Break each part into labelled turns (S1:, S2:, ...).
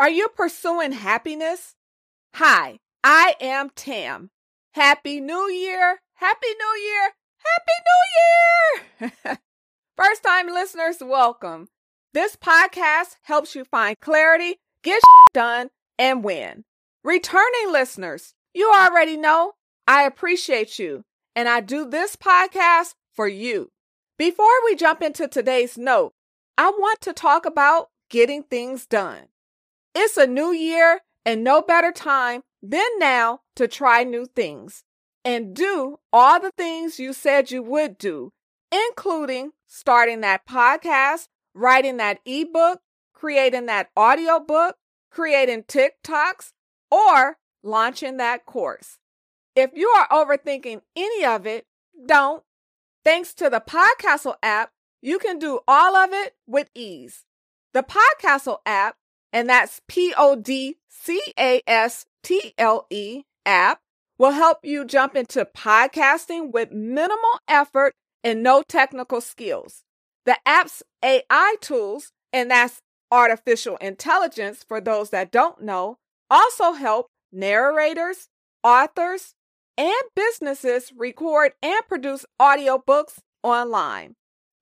S1: Are you pursuing happiness? Hi, I am Tam. Happy New Year! Happy New Year! Happy New Year! First time listeners, welcome. This podcast helps you find clarity, get done, and win. Returning listeners, you already know I appreciate you, and I do this podcast for you. Before we jump into today's note, I want to talk about getting things done. It's a new year and no better time than now to try new things and do all the things you said you would do, including starting that podcast, writing that ebook, creating that audiobook, creating TikToks, or launching that course. If you are overthinking any of it, don't. Thanks to the Podcastle app, you can do all of it with ease. The Podcastle app and that's P O D C A S T L E app will help you jump into podcasting with minimal effort and no technical skills. The app's AI tools, and that's artificial intelligence for those that don't know, also help narrators, authors, and businesses record and produce audiobooks online.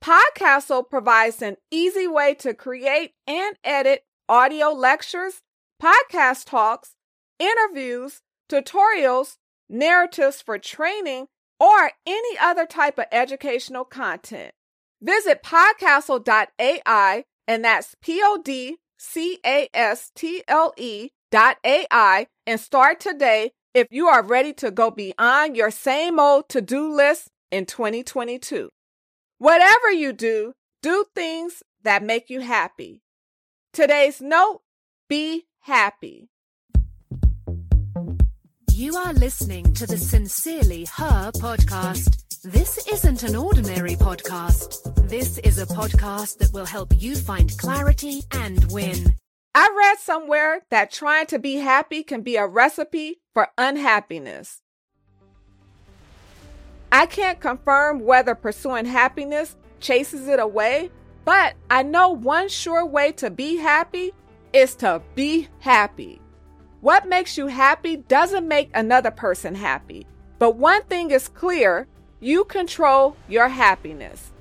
S1: Podcastle provides an easy way to create and edit audio lectures, podcast talks, interviews, tutorials, narratives for training, or any other type of educational content. Visit podcastle.ai, and that's P O D C A S T L E dot AI, and start today if you are ready to go beyond your same old to do list in 2022. Whatever you do, do things that make you happy. Today's note be happy.
S2: You are listening to the Sincerely Her podcast. This isn't an ordinary podcast. This is a podcast that will help you find clarity and win.
S1: I read somewhere that trying to be happy can be a recipe for unhappiness. I can't confirm whether pursuing happiness chases it away but I know one sure way to be happy is to be happy. What makes you happy doesn't make another person happy. But one thing is clear you control your happiness.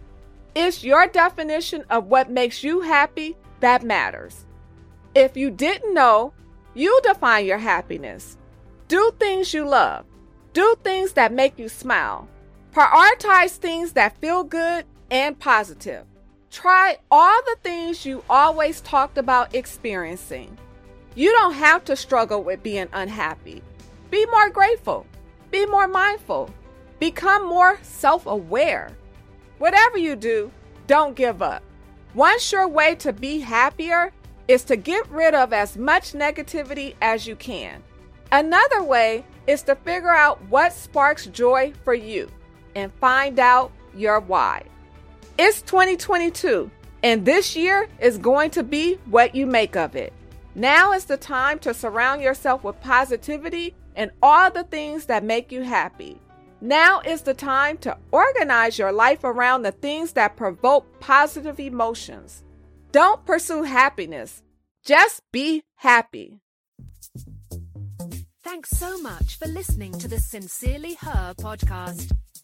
S1: It's your definition of what makes you happy that matters. If you didn't know, you define your happiness. Do things you love, do things that make you smile, prioritize things that feel good and positive. Try all the things you always talked about experiencing. You don't have to struggle with being unhappy. Be more grateful. Be more mindful. Become more self aware. Whatever you do, don't give up. One sure way to be happier is to get rid of as much negativity as you can. Another way is to figure out what sparks joy for you and find out your why. It's 2022, and this year is going to be what you make of it. Now is the time to surround yourself with positivity and all the things that make you happy. Now is the time to organize your life around the things that provoke positive emotions. Don't pursue happiness, just be happy.
S2: Thanks so much for listening to the Sincerely Her podcast.